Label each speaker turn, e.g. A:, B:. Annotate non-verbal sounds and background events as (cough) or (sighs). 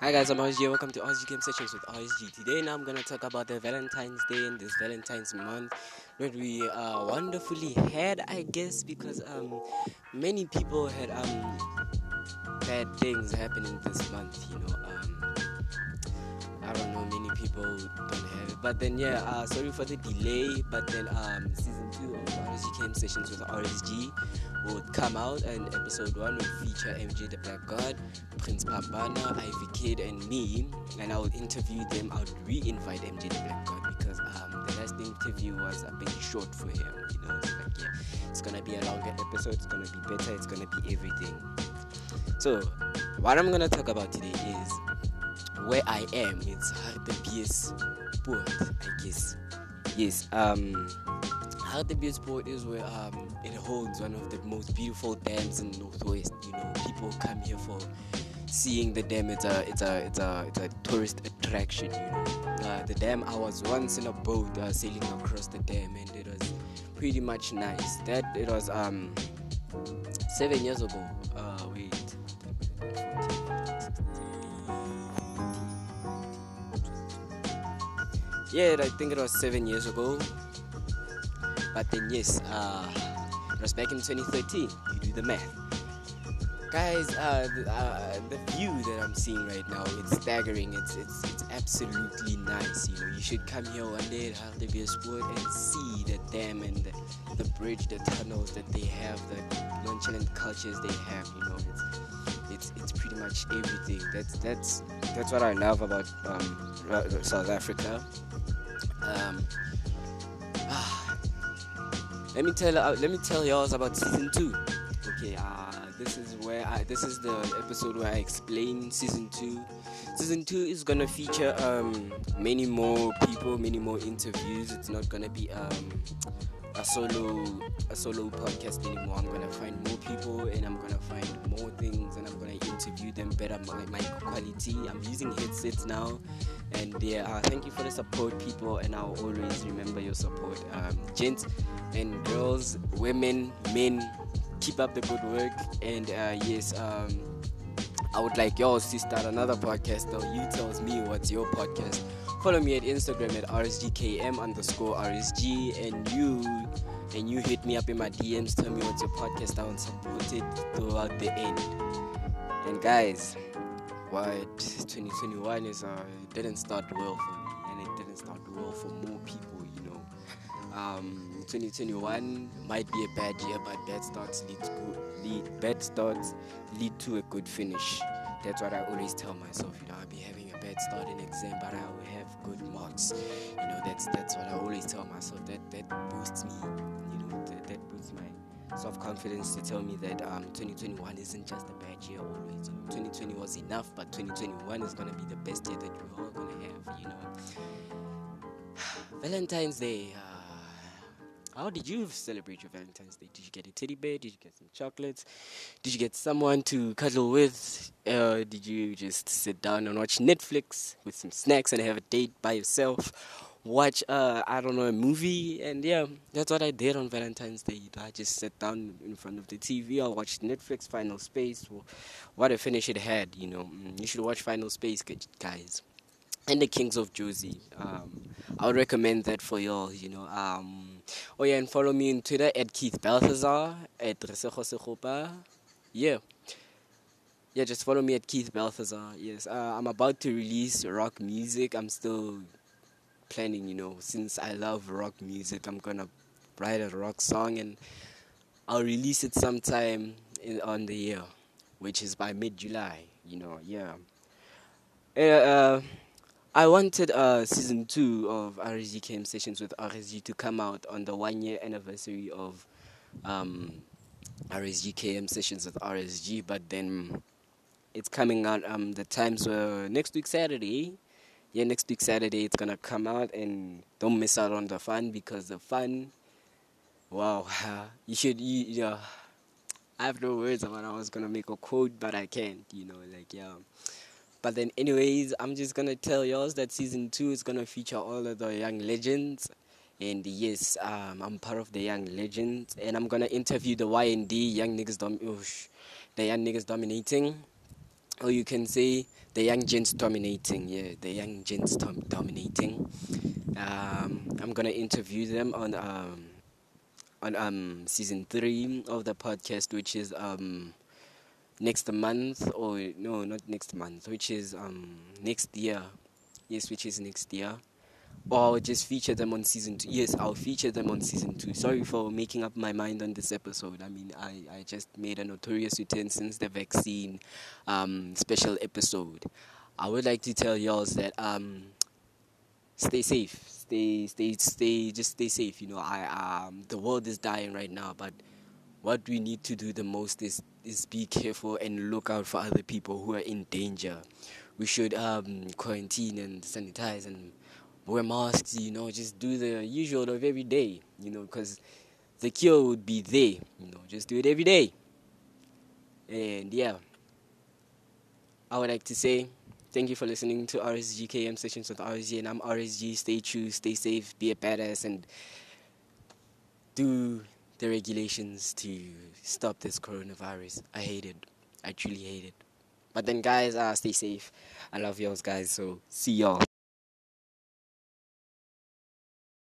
A: Hi guys, I'm RSG. Welcome to RSG Game Sessions with RSG. Today, now I'm gonna talk about the Valentine's Day and this Valentine's month that we uh, wonderfully had, I guess, because um, many people had um, bad things happening this month. You know, um, I don't know, many people don't have it. But then, yeah, uh, sorry for the delay. But then, um, season two of RSG Game Sessions with RSG would come out, and episode one would feature MJ the Black God, Prince Pambana, Ivy Kid, and me. And I would interview them. I would re-invite MJ the Black God because um, the last interview was a bit short for him. You know, it's like yeah, it's gonna be a longer episode. It's gonna be better. It's gonna be everything. So, what I'm gonna talk about today is where I am. It's Hartbeespoort, I guess. Yes. Um. Hartbeespoort is where um, it holds one of the most beautiful dams in Northwest. You know, people come here for seeing the dam. It's a it's a it's a it's a tourist attraction. You know, uh, the dam. I was once in a boat uh, sailing across the dam, and it was pretty much nice. That it was um seven years ago. Uh, Yeah, I think it was seven years ago. But then yes, uh, it was back in 2013. You do the math. Guys, uh, the, uh, the view that I'm seeing right now, it's staggering. It's it's it's absolutely nice. You know, you should come here one day at Hartbeespoort and see the dam and the, the bridge, the tunnels that they have, the nonchalant cultures they have. You know, it's it's it's pretty much everything. That's that's that's what I love about um, South Africa. Um, (sighs) let me tell uh, let me tell y'all about season two. Okay, uh, this is where I this is the episode where I explain season two. Season two is gonna feature um, many more people, many more interviews. It's not gonna be um, a solo a solo podcast anymore. I'm gonna find more people and I'm gonna find more things and I'm gonna interview them better my, quality. I'm using headsets now and yeah uh, thank you for the support people and I'll always remember your support um, gents and girls women men keep up the good work and uh, yes um, I would like yours to start another podcast though. You tells me what's your podcast. Follow me at Instagram at rsgkm underscore rsg and you and you hit me up in my DMs tell me what's your podcast. I will support it throughout the end. And guys what? 2021 is uh, it didn't start well for me and it didn't start well for more people you know um, 2021 might be a bad year but bad starts lead to good lead bad starts lead to a good finish that's what I always tell myself you know I'll be having a bad start in exam but I will have good marks you know that's that's what I always tell myself that that boosts me you know that, that boosts my self-confidence to tell me that um, 2021 isn't just a bad year always. 2020 was enough, but 2021 is gonna be the best year that we're all gonna have. You know. (sighs) Valentine's Day. Uh, how did you celebrate your Valentine's Day? Did you get a teddy bear? Did you get some chocolates? Did you get someone to cuddle with? Uh, did you just sit down and watch Netflix with some snacks and have a date by yourself? watch uh I don't know a movie and yeah that's what I did on Valentine's Day I just sat down in front of the TV I watched Netflix Final Space what a finish it had you know mm, you should watch Final Space guys and the Kings of Jozi um I would recommend that for y'all you know um oh yeah and follow me on Twitter at Keith Balthazar at Resejo yeah. Yeah just follow me at Keith Balthazar. Yes uh, I'm about to release rock music. I'm still planning, you know, since I love rock music, I'm gonna write a rock song and I'll release it sometime in, on the year, which is by mid July, you know, yeah. Uh, uh, I wanted uh, season two of RSG Sessions with RSG to come out on the one year anniversary of um, RSG KM Sessions with RSG, but then it's coming out um, the times were next week Saturday yeah, next week Saturday it's gonna come out, and don't miss out on the fun because the fun, wow, (laughs) you should, you, yeah. I have no words when I was gonna make a quote, but I can't, you know, like yeah. But then, anyways, I'm just gonna tell y'all that season two is gonna feature all of the young legends, and yes, um, I'm part of the young legends, and I'm gonna interview the Y and D young niggas, dom- the young niggas dominating or you can say the young gents dominating. Yeah, the young gents dom- dominating. Um, I'm gonna interview them on um, on um, season three of the podcast, which is um, next month, or no, not next month, which is um, next year. Yes, which is next year. Or I'll just feature them on season two. Yes, I'll feature them on season two. Sorry for making up my mind on this episode. I mean, I, I just made a notorious return since the vaccine um, special episode. I would like to tell y'all that um, stay safe, stay, stay, stay, just stay safe. You know, I um, the world is dying right now, but what we need to do the most is is be careful and look out for other people who are in danger. We should um, quarantine and sanitize and wear masks. You know, just do the usual of every day. You know, because the cure would be there. You know, just do it every day. And yeah, I would like to say thank you for listening to RSGKM sessions with RSG, and I'm RSG. Stay true, stay safe, be a badass, and do the regulations to stop this coronavirus. I hate it. I truly hate it. But then, guys, uh, stay safe. I love y'all, guys. So, see y'all.